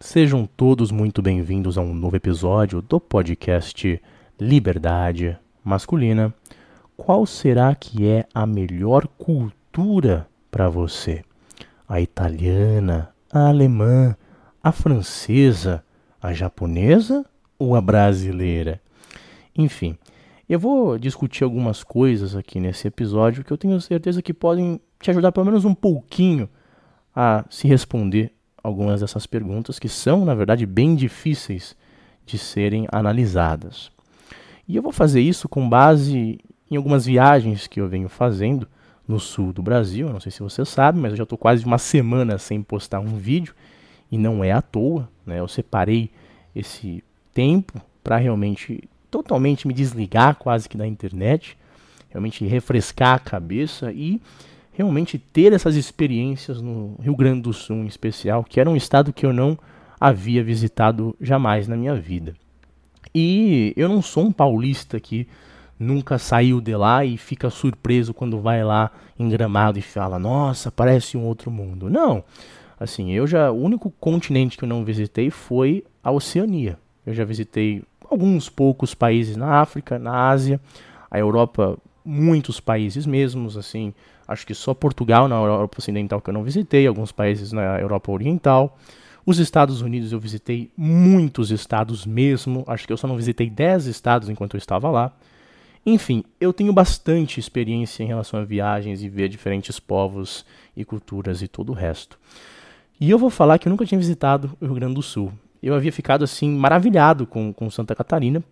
Sejam todos muito bem-vindos a um novo episódio do podcast Liberdade Masculina. Qual será que é a melhor cultura para você? A italiana, a alemã, a francesa, a japonesa ou a brasileira? Enfim, eu vou discutir algumas coisas aqui nesse episódio que eu tenho certeza que podem te ajudar pelo menos um pouquinho a se responder algumas dessas perguntas que são, na verdade, bem difíceis de serem analisadas. E eu vou fazer isso com base em algumas viagens que eu venho fazendo no sul do Brasil. Não sei se você sabe, mas eu já estou quase uma semana sem postar um vídeo e não é à toa. Né? Eu separei esse tempo para realmente totalmente me desligar quase que da internet, realmente refrescar a cabeça e realmente ter essas experiências no Rio Grande do Sul em especial, que era um estado que eu não havia visitado jamais na minha vida. E eu não sou um paulista que nunca saiu de lá e fica surpreso quando vai lá em Gramado e fala: "Nossa, parece um outro mundo". Não. Assim, eu já o único continente que eu não visitei foi a Oceania. Eu já visitei alguns poucos países na África, na Ásia, a Europa, muitos países mesmos, assim, Acho que só Portugal na Europa Ocidental que eu não visitei, alguns países na Europa Oriental. Os Estados Unidos eu visitei muitos estados mesmo. Acho que eu só não visitei 10 estados enquanto eu estava lá. Enfim, eu tenho bastante experiência em relação a viagens e ver diferentes povos e culturas e todo o resto. E eu vou falar que eu nunca tinha visitado o Rio Grande do Sul. Eu havia ficado assim maravilhado com, com Santa Catarina,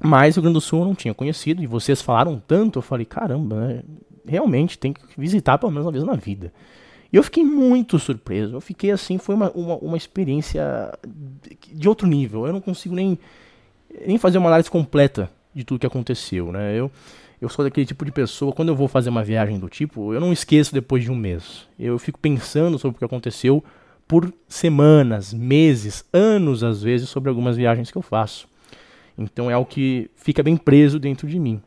mas o Rio Grande do Sul eu não tinha conhecido e vocês falaram tanto, eu falei, caramba, né? Realmente tem que visitar pelo menos uma vez na vida. E eu fiquei muito surpreso. Eu fiquei assim, foi uma, uma, uma experiência de outro nível. Eu não consigo nem, nem fazer uma análise completa de tudo que aconteceu, né? Eu, eu sou daquele tipo de pessoa, quando eu vou fazer uma viagem do tipo, eu não esqueço depois de um mês. Eu fico pensando sobre o que aconteceu por semanas, meses, anos às vezes, sobre algumas viagens que eu faço. Então é algo que fica bem preso dentro de mim.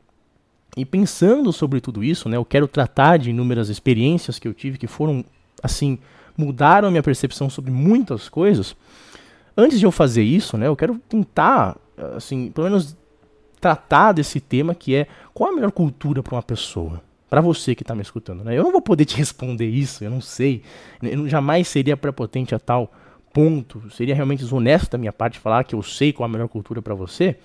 E pensando sobre tudo isso, né, eu quero tratar de inúmeras experiências que eu tive que foram, assim, mudaram a minha percepção sobre muitas coisas. Antes de eu fazer isso, né, eu quero tentar, assim, pelo menos tratar desse tema que é qual a melhor cultura para uma pessoa. Para você que está me escutando, né? Eu não vou poder te responder isso, eu não sei. Eu jamais seria prepotente a tal ponto. Seria realmente desonesto da minha parte falar que eu sei qual a melhor cultura para você.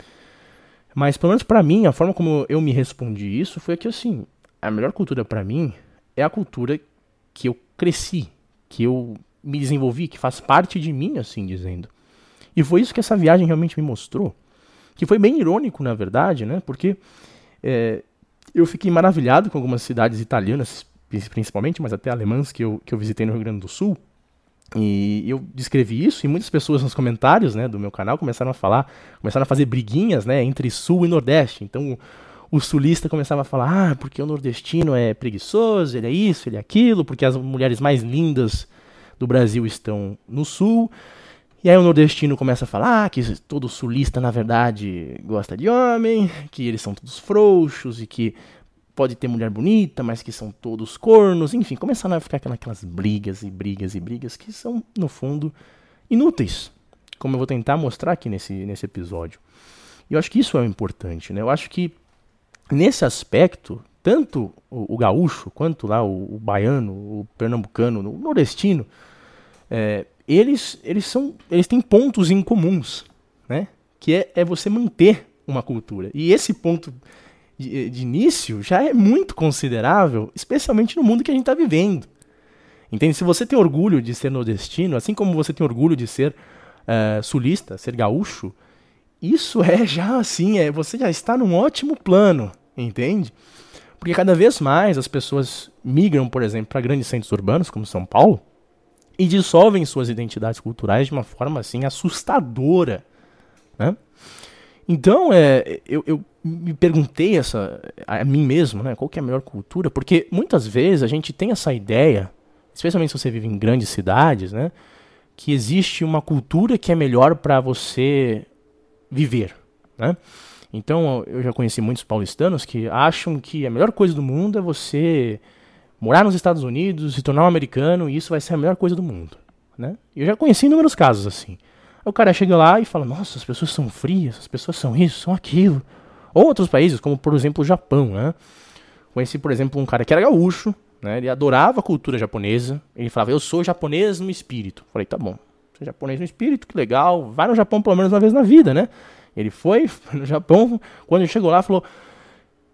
Mas, pelo menos para mim, a forma como eu me respondi isso foi que, assim, a melhor cultura para mim é a cultura que eu cresci, que eu me desenvolvi, que faz parte de mim, assim dizendo. E foi isso que essa viagem realmente me mostrou. Que foi bem irônico, na verdade, né? Porque é, eu fiquei maravilhado com algumas cidades italianas, principalmente, mas até alemãs que eu, que eu visitei no Rio Grande do Sul. E eu descrevi isso e muitas pessoas nos comentários né, do meu canal começaram a falar, começaram a fazer briguinhas né, entre sul e nordeste. Então o sulista começava a falar, ah, porque o nordestino é preguiçoso, ele é isso, ele é aquilo, porque as mulheres mais lindas do Brasil estão no sul. E aí o nordestino começa a falar ah, que todo sulista, na verdade, gosta de homem, que eles são todos frouxos e que pode ter mulher bonita, mas que são todos cornos, enfim, começaram a ficar aquelas brigas e brigas e brigas que são, no fundo, inúteis, como eu vou tentar mostrar aqui nesse, nesse episódio. E eu acho que isso é o importante, né? Eu acho que nesse aspecto, tanto o, o gaúcho quanto lá o, o, baiano, o pernambucano, o nordestino, é, eles, eles, são, eles têm pontos em comuns, né? Que é, é você manter uma cultura. E esse ponto de, de início já é muito considerável, especialmente no mundo que a gente está vivendo. Entende? Se você tem orgulho de ser nordestino, assim como você tem orgulho de ser uh, sulista, ser gaúcho, isso é já assim, é, você já está num ótimo plano, entende? Porque cada vez mais as pessoas migram, por exemplo, para grandes centros urbanos, como São Paulo, e dissolvem suas identidades culturais de uma forma assim assustadora. Né? Então, é, eu, eu, me perguntei essa, a mim mesmo, né, qual que é a melhor cultura, porque muitas vezes a gente tem essa ideia, especialmente se você vive em grandes cidades, né, que existe uma cultura que é melhor para você viver, né? Então, eu já conheci muitos paulistanos que acham que a melhor coisa do mundo é você morar nos Estados Unidos, se tornar um americano, e isso vai ser a melhor coisa do mundo. né? Eu já conheci inúmeros casos assim. O cara chega lá e fala: Nossa, as pessoas são frias, as pessoas são isso, são aquilo. Ou outros países, como por exemplo o Japão, né? Conheci, por exemplo, um cara que era gaúcho, né? Ele adorava a cultura japonesa. Ele falava: Eu sou japonês no espírito. Falei: Tá bom, você é japonês no espírito, que legal. Vai no Japão pelo menos uma vez na vida, né? Ele foi, foi no Japão. Quando ele chegou lá, falou: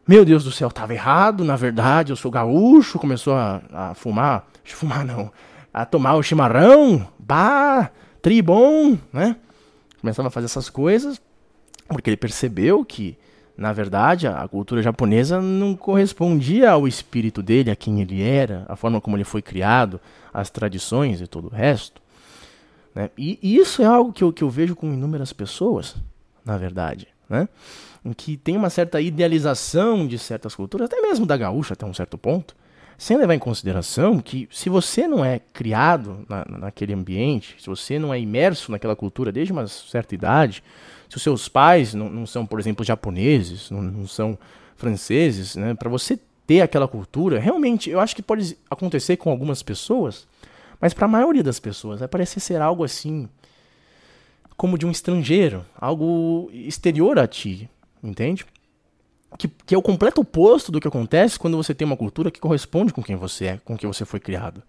Meu Deus do céu, tava errado, na verdade, eu sou gaúcho. Começou a, a fumar, fumar não, a tomar o chimarrão, bah, tribom, né? Começava a fazer essas coisas, porque ele percebeu que na verdade, a cultura japonesa não correspondia ao espírito dele, a quem ele era, a forma como ele foi criado, as tradições e todo o resto. Né? E isso é algo que eu, que eu vejo com inúmeras pessoas, na verdade. Né? Em que tem uma certa idealização de certas culturas, até mesmo da gaúcha até um certo ponto, sem levar em consideração que se você não é criado na, naquele ambiente, se você não é imerso naquela cultura desde uma certa idade, se os seus pais não, não são, por exemplo, japoneses, não, não são franceses, né, para você ter aquela cultura, realmente, eu acho que pode acontecer com algumas pessoas, mas para a maioria das pessoas vai parecer ser algo assim, como de um estrangeiro, algo exterior a ti, entende? Que, que é o completo oposto do que acontece quando você tem uma cultura que corresponde com quem você é, com quem você foi criado.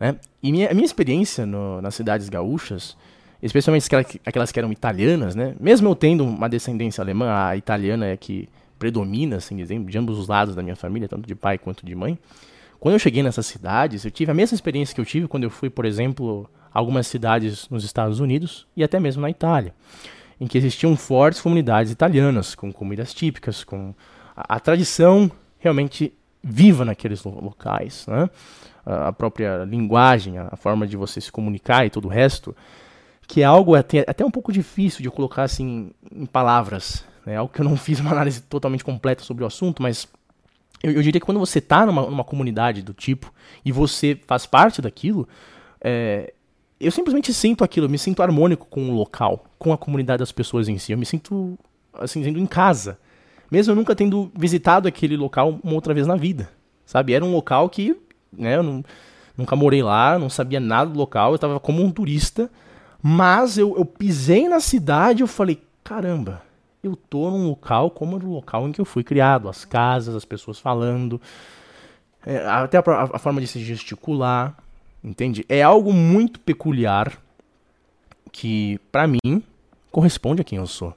Né? E minha, a minha experiência no, nas cidades gaúchas, especialmente aquelas que eram italianas, né? Mesmo eu tendo uma descendência alemã, a italiana é que predomina, assim dizendo, de ambos os lados da minha família, tanto de pai quanto de mãe. Quando eu cheguei nessas cidades, eu tive a mesma experiência que eu tive quando eu fui, por exemplo, a algumas cidades nos Estados Unidos e até mesmo na Itália, em que existiam fortes comunidades italianas, com comidas típicas, com a, a tradição realmente viva naqueles locais, né? a própria linguagem, a forma de você se comunicar e todo o resto que é algo até, até um pouco difícil de colocar assim em palavras. É né? algo que eu não fiz uma análise totalmente completa sobre o assunto, mas eu, eu diria que quando você está numa, numa, comunidade do tipo e você faz parte daquilo, é, eu simplesmente sinto aquilo, eu me sinto harmônico com o local, com a comunidade das pessoas em si. Eu me sinto assim, sendo em casa. Mesmo eu nunca tendo visitado aquele local uma outra vez na vida. Sabe? Era um local que né, eu não, nunca morei lá, não sabia nada do local, eu estava como um turista mas eu, eu pisei na cidade e eu falei, caramba, eu tô num local como no local em que eu fui criado, as casas, as pessoas falando, é, até a, a, forma de se gesticular, entende? É algo muito peculiar que, para mim, corresponde a quem eu sou.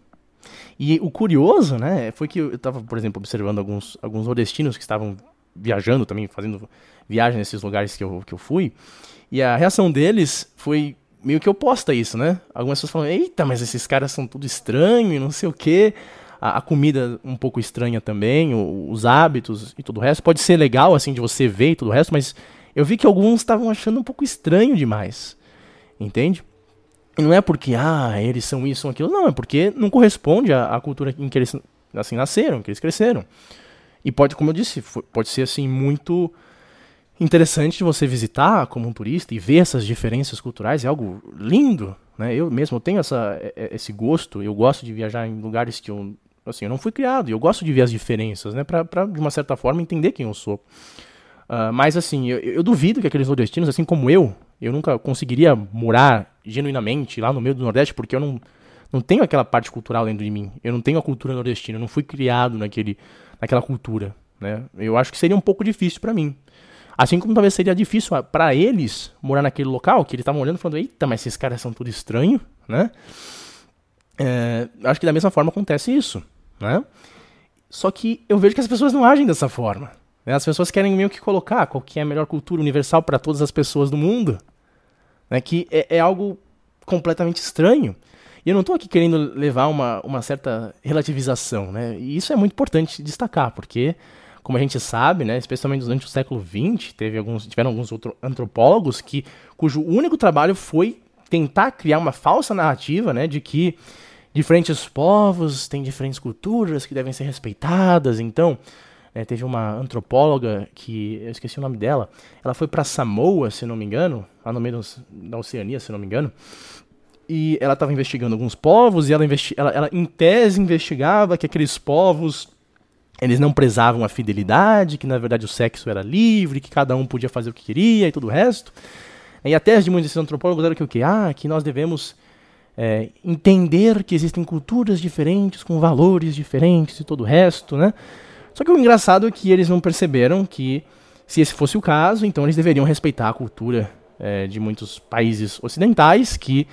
E o curioso, né, foi que eu estava, por exemplo, observando alguns, alguns nordestinos que estavam viajando também, fazendo viagem nesses lugares que eu, que eu fui, e a reação deles foi meio que oposta a isso, né? Algumas pessoas falam, eita, mas esses caras são tudo estranho e não sei o quê. A, a comida um pouco estranha também, o, os hábitos e tudo o resto. Pode ser legal, assim, de você ver e tudo o resto, mas eu vi que alguns estavam achando um pouco estranho demais. Entende? E não é porque, ah, eles são isso, são aquilo. Não, é porque não corresponde à, à cultura em que eles assim, nasceram, que eles cresceram. E pode, como eu disse, pode ser assim muito interessante de você visitar como um turista e ver essas diferenças culturais, é algo lindo, né? Eu mesmo tenho essa, esse gosto, eu gosto de viajar em lugares que eu, assim, eu não fui criado, e eu gosto de ver as diferenças, né? Pra de uma certa forma, entender quem eu sou. Uh, mas, assim, eu, eu, duvido que aqueles nordestinos, assim como eu, eu nunca conseguiria morar genuinamente lá no meio do Nordeste, porque eu não, não tenho aquela parte cultural dentro de mim. Eu não tenho a cultura nordestina, eu não fui criado naquele, naquela cultura, né? Eu acho que seria um pouco difícil para mim. Assim como talvez seria difícil para eles morar naquele local, que eles estavam olhando e falando, eita, mas esses caras são tudo estranho, né? É, acho que da mesma forma acontece isso, né? Só que eu vejo que as pessoas não agem dessa forma. Né? As pessoas querem meio que colocar qual que é a melhor cultura universal para todas as pessoas do mundo, né? Que é, é algo completamente estranho. E eu não estou aqui querendo levar uma, uma certa relativização, né? E isso é muito importante destacar, porque como a gente sabe, né, especialmente durante o século XX, teve alguns, tiveram alguns outros antropólogos que, cujo único trabalho foi tentar criar uma falsa narrativa né, de que diferentes povos têm diferentes culturas que devem ser respeitadas. Então, né, teve uma antropóloga que, eu esqueci o nome dela, ela foi para Samoa, se não me engano, lá no meio da Oceania, se não me engano, e ela estava investigando alguns povos e ela, ela, ela, em tese, investigava que aqueles povos eles não prezavam a fidelidade, que na verdade o sexo era livre, que cada um podia fazer o que queria e tudo o resto. E a tese de muitos desses antropólogos era que o quê? Ah, que nós devemos é, entender que existem culturas diferentes, com valores diferentes e todo o resto, né? Só que o engraçado é que eles não perceberam que, se esse fosse o caso, então eles deveriam respeitar a cultura é, de muitos países ocidentais que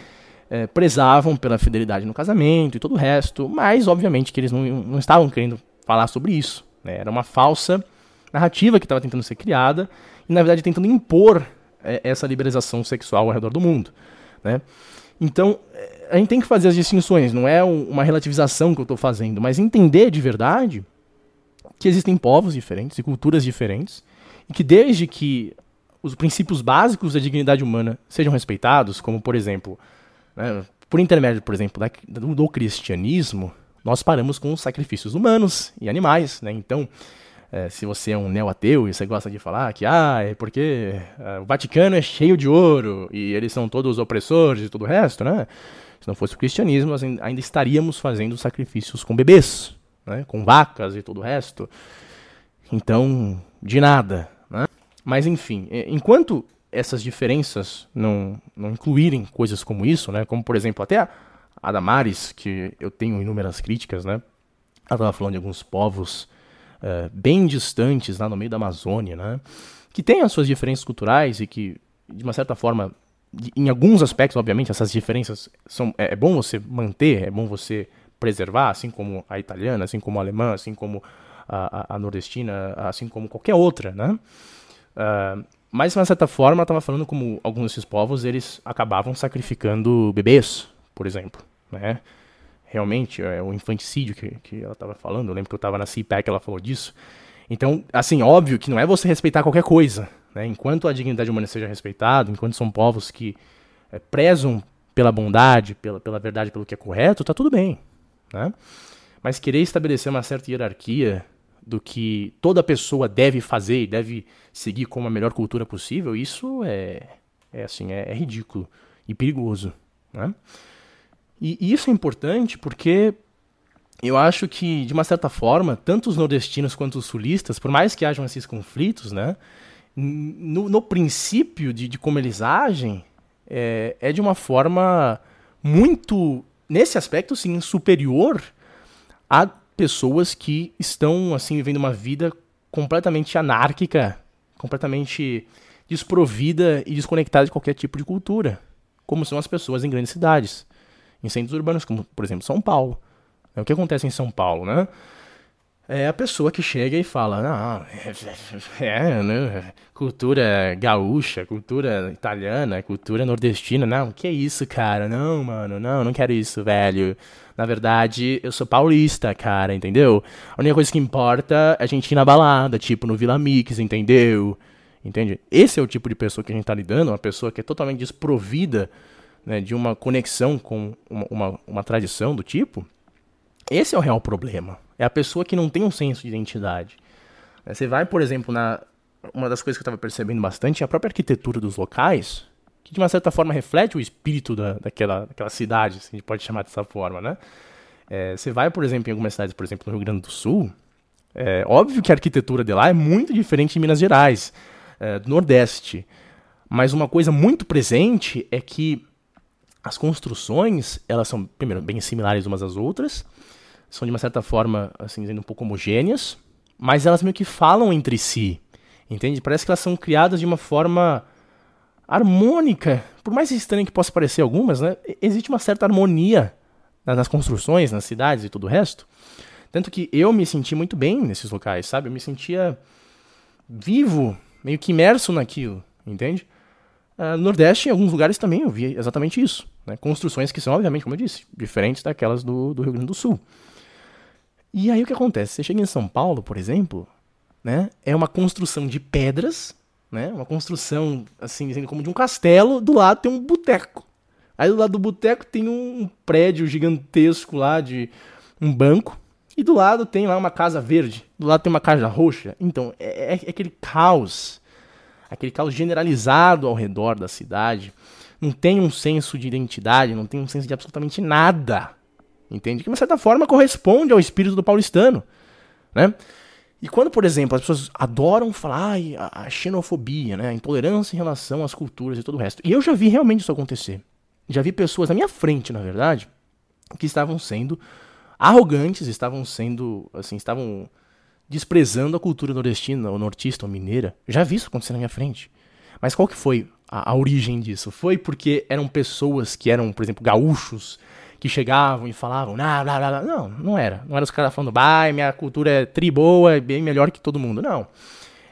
é, prezavam pela fidelidade no casamento e todo o resto, mas obviamente que eles não, não estavam querendo falar sobre isso. Né? Era uma falsa narrativa que estava tentando ser criada e, na verdade, tentando impor é, essa liberalização sexual ao redor do mundo. Né? Então, é, a gente tem que fazer as distinções, não é uma relativização que eu estou fazendo, mas entender de verdade que existem povos diferentes e culturas diferentes e que desde que os princípios básicos da dignidade humana sejam respeitados, como por exemplo, né, por intermédio, por exemplo, da, do, do, cristianismo, nós paramos com os sacrifícios humanos e animais, né? Então, é, se você é um neo-ateu e você gosta de falar que ah, é porque é, o Vaticano é cheio de ouro e eles são todos opressores e tudo o resto, né? Se não fosse o cristianismo, nós ainda estaríamos fazendo sacrifícios com bebês, né? com vacas e todo o resto. Então, de nada. Né? Mas, enfim, enquanto essas diferenças não, não incluírem coisas como isso, né? como, por exemplo, até a, a Damares, que eu tenho inúmeras críticas, né? ela estava falando de alguns povos uh, bem distantes lá no meio da Amazônia, né? que têm as suas diferenças culturais e que, de uma certa forma, em alguns aspectos, obviamente, essas diferenças são é, é bom você manter, é bom você preservar, assim como a italiana, assim como a alemã, assim como a, a, a nordestina, assim como qualquer outra, né? Uh, mas, de certa forma, ela estava falando como alguns desses povos, eles acabavam sacrificando bebês, por exemplo, né? Realmente, é o infanticídio que, que ela estava falando, eu lembro que eu estava na CPAC ela falou disso. Então, assim, óbvio que não é você respeitar qualquer coisa, né? Enquanto a dignidade humana seja respeitada, enquanto são povos que é, prezam pela bondade, pela, pela verdade, pelo que é correto, tá tudo bem. Né? Mas querer estabelecer uma certa hierarquia do que toda pessoa deve fazer e deve seguir como a melhor cultura possível, isso é, é assim, é, é ridículo e perigoso. Né? E, e isso é importante porque eu acho que, de uma certa forma, tanto os nordestinos quanto os sulistas, por mais que hajam esses conflitos, né, no, no princípio de, de como eles agem, é, é de uma forma muito nesse aspecto, sim, superior a pessoas que estão, assim, vivendo uma vida completamente anárquica, completamente desprovida e desconectada de qualquer tipo de cultura, como são as pessoas em grandes cidades, em centros urbanos, como, por exemplo, São Paulo. É o que acontece em São Paulo, né? É a pessoa que chega e fala, não, é, né, cultura gaúcha, cultura italiana, cultura nordestina, não, que é isso, cara, não, mano, não, não quero isso, velho. Na verdade, eu sou paulista, cara, entendeu? A única coisa que importa é a gente ir na balada, tipo no Vila Mix, entendeu? Entende? Esse é o tipo de pessoa que a gente tá lidando, uma pessoa que é totalmente desprovida né, de uma conexão com uma, uma, uma tradição do tipo. Esse é o real problema. É a pessoa que não tem um senso de identidade. É, você vai, por exemplo, na. Uma das coisas que eu estava percebendo bastante é a própria arquitetura dos locais, que de uma certa forma reflete o espírito da, daquela, daquela cidade, se a gente pode chamar dessa forma, né? É, você vai, por exemplo, em algumas cidades, por exemplo, no Rio Grande do Sul, é óbvio que a arquitetura de lá é muito diferente de Minas Gerais, é, do Nordeste. Mas uma coisa muito presente é que as construções, elas são, primeiro, bem similares umas às outras, são de uma certa forma, assim, dizendo um pouco homogêneas, mas elas meio que falam entre si, entende? Parece que elas são criadas de uma forma harmônica, por mais estranho que possa parecer algumas, né? Existe uma certa harmonia nas construções, nas cidades e tudo o resto. Tanto que eu me senti muito bem nesses locais, sabe? Eu me sentia vivo, meio que imerso naquilo, entende? Uh, no Nordeste, em alguns lugares também eu vi exatamente isso. Né? Construções que são, obviamente, como eu disse, diferentes daquelas do, do Rio Grande do Sul. E aí o que acontece? Você chega em São Paulo, por exemplo, né? É uma construção de pedras, né? Uma construção, assim, dizendo como de um castelo, do lado tem um boteco. Aí do lado do boteco tem um prédio gigantesco lá de um banco. E do lado tem lá uma casa verde. Do lado tem uma casa roxa. Então, é, é, é aquele caos. Aquele caos generalizado ao redor da cidade. Não tem um senso de identidade, não tem um senso de absolutamente nada. Entende? Que, de uma certa forma, corresponde ao espírito do paulistano. Né? E quando, por exemplo, as pessoas adoram falar ai, a xenofobia, né, a intolerância em relação às culturas e todo o resto. E eu já vi realmente isso acontecer. Já vi pessoas na minha frente, na verdade, que estavam sendo arrogantes, estavam sendo, assim, estavam desprezando a cultura nordestina, ou nortista, ou mineira. Já vi isso acontecer na minha frente. Mas qual que foi a, a origem disso? Foi porque eram pessoas que eram, por exemplo, gaúchos, que chegavam e falavam, não, não, não, não, não era. Não era os caras falando, bah, minha cultura é tri boa, é bem melhor que todo mundo. Não.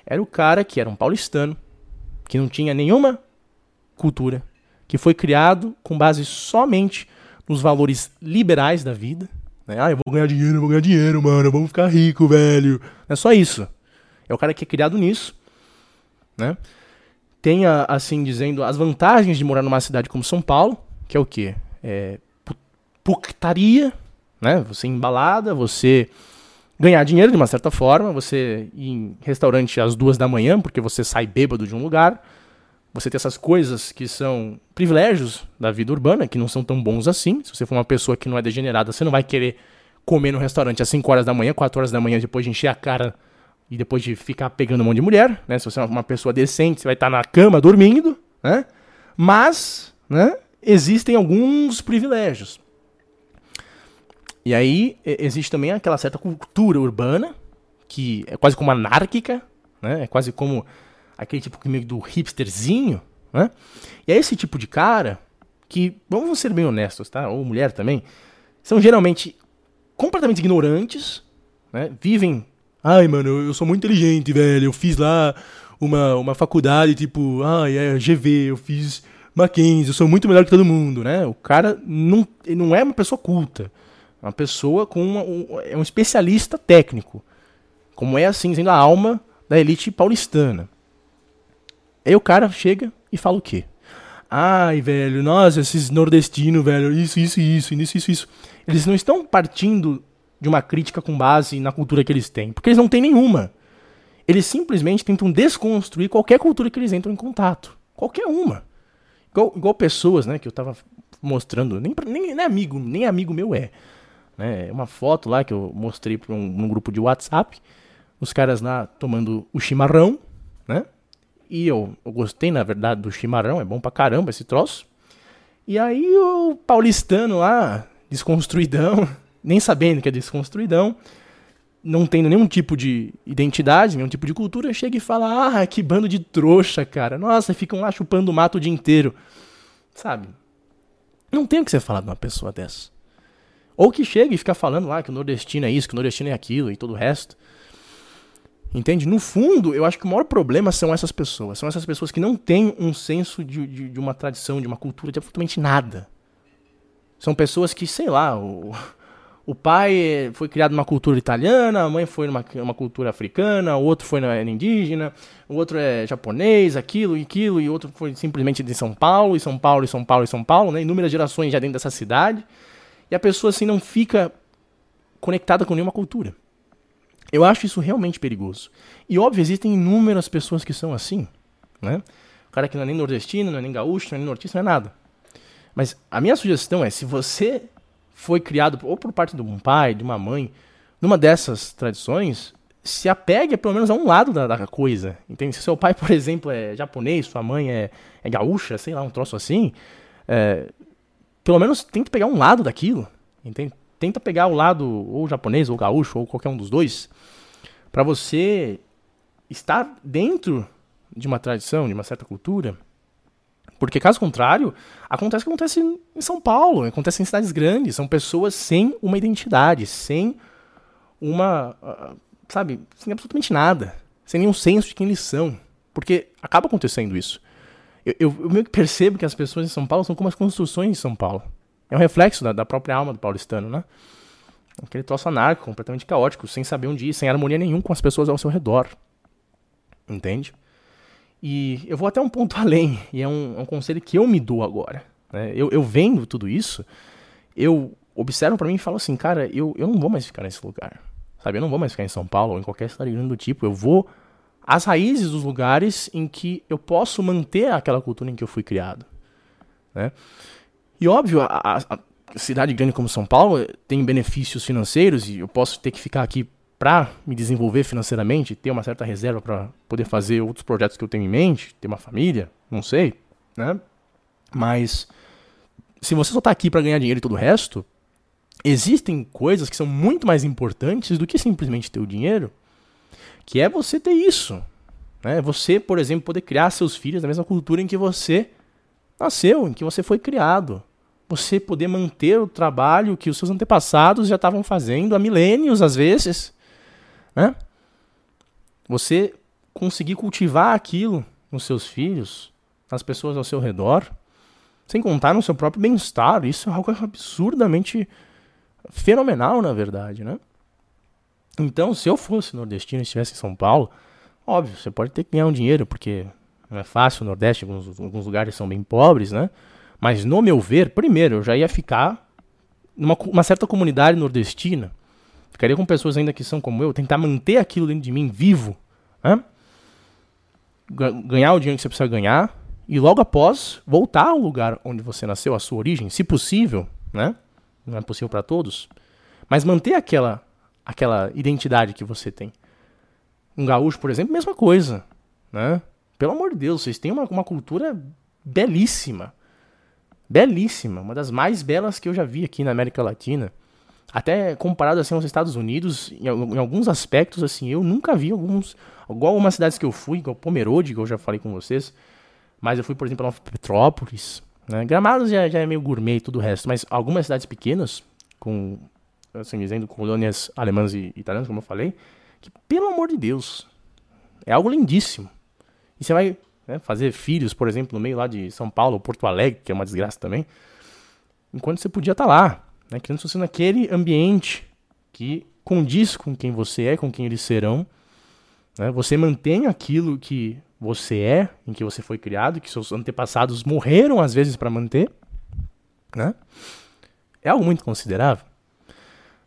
Era o cara que era um paulistano, que não tinha nenhuma cultura, que foi criado com base somente nos valores liberais da vida. Né? Ah, eu vou ganhar dinheiro, eu vou ganhar dinheiro, mano, vamos ficar rico, velho. É só isso. É o cara que é criado nisso, né? Tenha, assim, dizendo as vantagens de morar numa cidade como São Paulo, que é o quê? É putaria, né? Você embalada, você ganhar dinheiro de uma certa forma, você ir em restaurante às duas da manhã, porque você sai bêbado de um lugar, você ter essas coisas que são privilégios da vida urbana, que não são tão bons assim. Se você for uma pessoa que não é degenerada, você não vai querer comer no restaurante às 5 horas da manhã, 4 horas da manhã, depois de encher a cara e depois de ficar pegando monte de mulher, né? Se você é uma pessoa decente, você vai estar na cama dormindo, né? Mas, né? Existem alguns privilégios. E aí existe também aquela certa cultura urbana, que é quase como anárquica, né? É quase como aquele tipo meio do hipsterzinho, né? E é esse tipo de cara que, vamos ser bem honestos, tá? Ou mulher também, são geralmente completamente ignorantes, né? Vivem, ai, mano, eu sou muito inteligente, velho, eu fiz lá uma, uma faculdade, tipo, ai, é GV, eu fiz Mackenzie, eu sou muito melhor que todo mundo, né? O cara não, não é uma pessoa culta. Uma pessoa com uma, um, é um especialista técnico. Como é assim, sendo a alma da elite paulistana. Aí o cara chega e fala o quê? Ai, velho, nossa, esses nordestinos, velho, isso, isso, isso, isso, isso, isso. Eles não estão partindo de uma crítica com base na cultura que eles têm, porque eles não têm nenhuma. Eles simplesmente tentam desconstruir qualquer cultura que eles entram em contato. Qualquer uma. Igual, igual pessoas, né, que eu tava mostrando, nem, nem, nem amigo, nem amigo meu é. Né? Uma foto lá que eu mostrei para um, um grupo de WhatsApp. Os caras lá tomando o chimarrão, né? E eu, eu gostei, na verdade, do chimarrão, é bom pra caramba esse troço. E aí o paulistano lá, desconstruidão, nem sabendo que é desconstruidão, não tendo nenhum tipo de identidade, nenhum tipo de cultura, chega e fala: Ah, que bando de trouxa, cara. Nossa, ficam lá chupando mato o dia inteiro. Sabe? Não tem o que você falar de uma pessoa dessa. Ou que chega e fica falando lá que o nordestino é isso, que o nordestino é aquilo e todo o resto. Entende? No fundo, eu acho que o maior problema são essas pessoas. São essas pessoas que não têm um senso de, de, de uma tradição, de uma cultura, de absolutamente nada. São pessoas que, sei lá, o, o pai foi criado numa cultura italiana, a mãe foi numa uma cultura africana, o outro foi na, indígena, o outro é japonês, aquilo e aquilo, e outro foi simplesmente de São Paulo, e São Paulo, e São Paulo, e São Paulo, né? Inúmeras gerações já dentro dessa cidade e a pessoa assim não fica conectada com nenhuma cultura. Eu acho isso realmente perigoso. E óbvio, existem inúmeras pessoas que são assim, né? O cara que não é nem nordestino, não é nem gaúcho, não é nem nortista, não é nada. Mas a minha sugestão é, se você foi criado ou por parte de um pai, de uma mãe, numa dessas tradições, se apegue pelo menos a um lado da, da, coisa. Entende? Se seu pai, por exemplo, é japonês, sua mãe é, é gaúcha, sei lá, um troço assim, é, pelo menos tenta pegar um lado daquilo, entende? Tenta pegar o lado ou japonês ou gaúcho ou qualquer um dos dois, para você estar dentro de uma tradição, de uma certa cultura. Porque caso contrário, acontece o que acontece em São Paulo, acontece em cidades grandes, são pessoas sem uma identidade, sem uma, ah, sabe, sem absolutamente nada, sem nenhum senso de quem eles são. Porque acaba acontecendo isso. Eu, eu, meio que percebo que as pessoas em São Paulo são como as construções de São Paulo. É um reflexo da, da própria alma do paulistano, né? Aquele troço anárquico, completamente caótico, sem saber onde ir, sem harmonia nenhum com as pessoas ao seu redor. Entende? E eu vou até um ponto além, e é um, é um conselho que eu me dou agora. Né? Eu, eu vendo tudo isso, eu observo para mim e falo assim, cara, eu, eu não vou mais ficar nesse lugar. Sabe? Eu não vou mais ficar em São Paulo ou em qualquer cidade grande do tipo. Eu vou as raízes dos lugares em que eu posso manter aquela cultura em que eu fui criado. Né? E óbvio, a, a, cidade grande como São Paulo tem benefícios financeiros e eu posso ter que ficar aqui para me desenvolver financeiramente, ter uma certa reserva para poder fazer outros projetos que eu tenho em mente, ter uma família, não sei, né? Mas se você só tá aqui para ganhar dinheiro e todo o resto, existem coisas que são muito mais importantes do que simplesmente ter o dinheiro, que é você ter isso, né? Você, por exemplo, poder criar seus filhos na mesma cultura em que você nasceu, em que você foi criado. Você poder manter o trabalho que os seus antepassados já estavam fazendo há milênios, às vezes. Né? Você conseguir cultivar aquilo nos seus filhos, nas pessoas ao seu redor, sem contar no seu próprio bem-estar. Isso é algo absurdamente fenomenal, na verdade, né? Então, se eu fosse nordestino e estivesse em São Paulo, óbvio, você pode ter que ganhar um dinheiro, porque não é fácil, o Nordeste, alguns, alguns lugares são bem pobres, né? Mas, no meu ver, primeiro, eu já ia ficar numa uma certa comunidade nordestina Ficaria com pessoas ainda que são como eu, tentar manter aquilo dentro de mim vivo, né? ganhar o dinheiro que você precisa ganhar e logo após voltar ao lugar onde você nasceu, a sua origem, se possível, né? Não é possível para todos, mas manter aquela aquela identidade que você tem. Um gaúcho, por exemplo, mesma coisa, né? Pelo amor de Deus, vocês têm uma, uma cultura belíssima. Belíssima, uma das mais belas que eu já vi aqui na América Latina até comparado assim aos Estados Unidos, em, em, alguns aspectos, assim, eu nunca vi alguns. Igual algumas cidades que eu fui, igual Pomerode, que eu já falei com vocês. Mas eu fui, por exemplo, a Nova Petrópolis. Né? Gramados já, já é meio gourmet e tudo o resto. Mas algumas cidades pequenas, com, assim dizendo, colônias alemãs e italianas, como eu falei, que, pelo amor de Deus, é algo lindíssimo. E você vai né, fazer filhos, por exemplo, no meio lá de São Paulo, Porto Alegre, que é uma desgraça também, enquanto você podia estar tá lá, né? Criando você naquele ambiente que condiz com quem você é, com quem eles serão. Né? Você mantém aquilo que você é, em que você foi criado, que seus antepassados morreram às vezes para manter. Né? É algo muito considerável.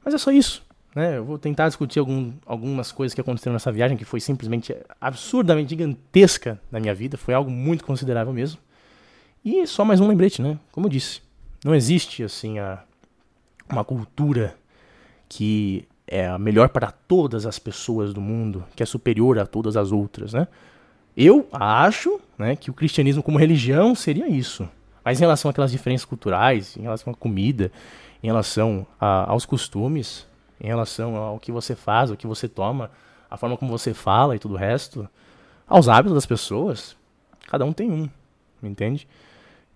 Mas é só isso. Né? Eu vou tentar discutir algum, algumas coisas que aconteceram nessa viagem, que foi simplesmente absurdamente gigantesca na minha vida. Foi algo muito considerável mesmo. E só mais um lembrete, né? Como eu disse, não existe assim a uma cultura que é a melhor para todas as pessoas do mundo, que é superior a todas as outras, né? Eu acho, né, que o cristianismo como religião seria isso. Mas em relação àquelas diferenças culturais, em relação à comida, em relação a, aos costumes, em relação ao que você faz, o que você toma, a forma como você fala e tudo o resto, aos hábitos das pessoas, cada um tem um, entende?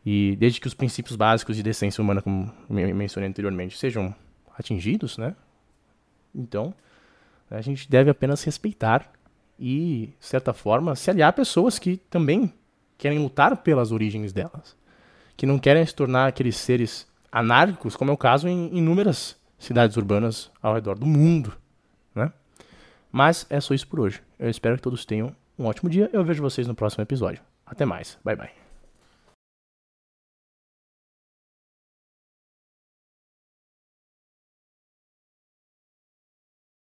E desde que os princípios básicos de decência humana, como mencionei anteriormente, sejam atingidos, né? Então, a gente deve apenas respeitar e, de certa forma, se aliar a pessoas que também querem lutar pelas origens delas, que não querem se tornar aqueles seres anárquicos, como é o caso em inúmeras cidades urbanas ao redor do mundo, né? Mas é só isso por hoje. Eu espero que todos tenham um ótimo dia. Eu vejo vocês no próximo episódio. Até mais. Bye bye.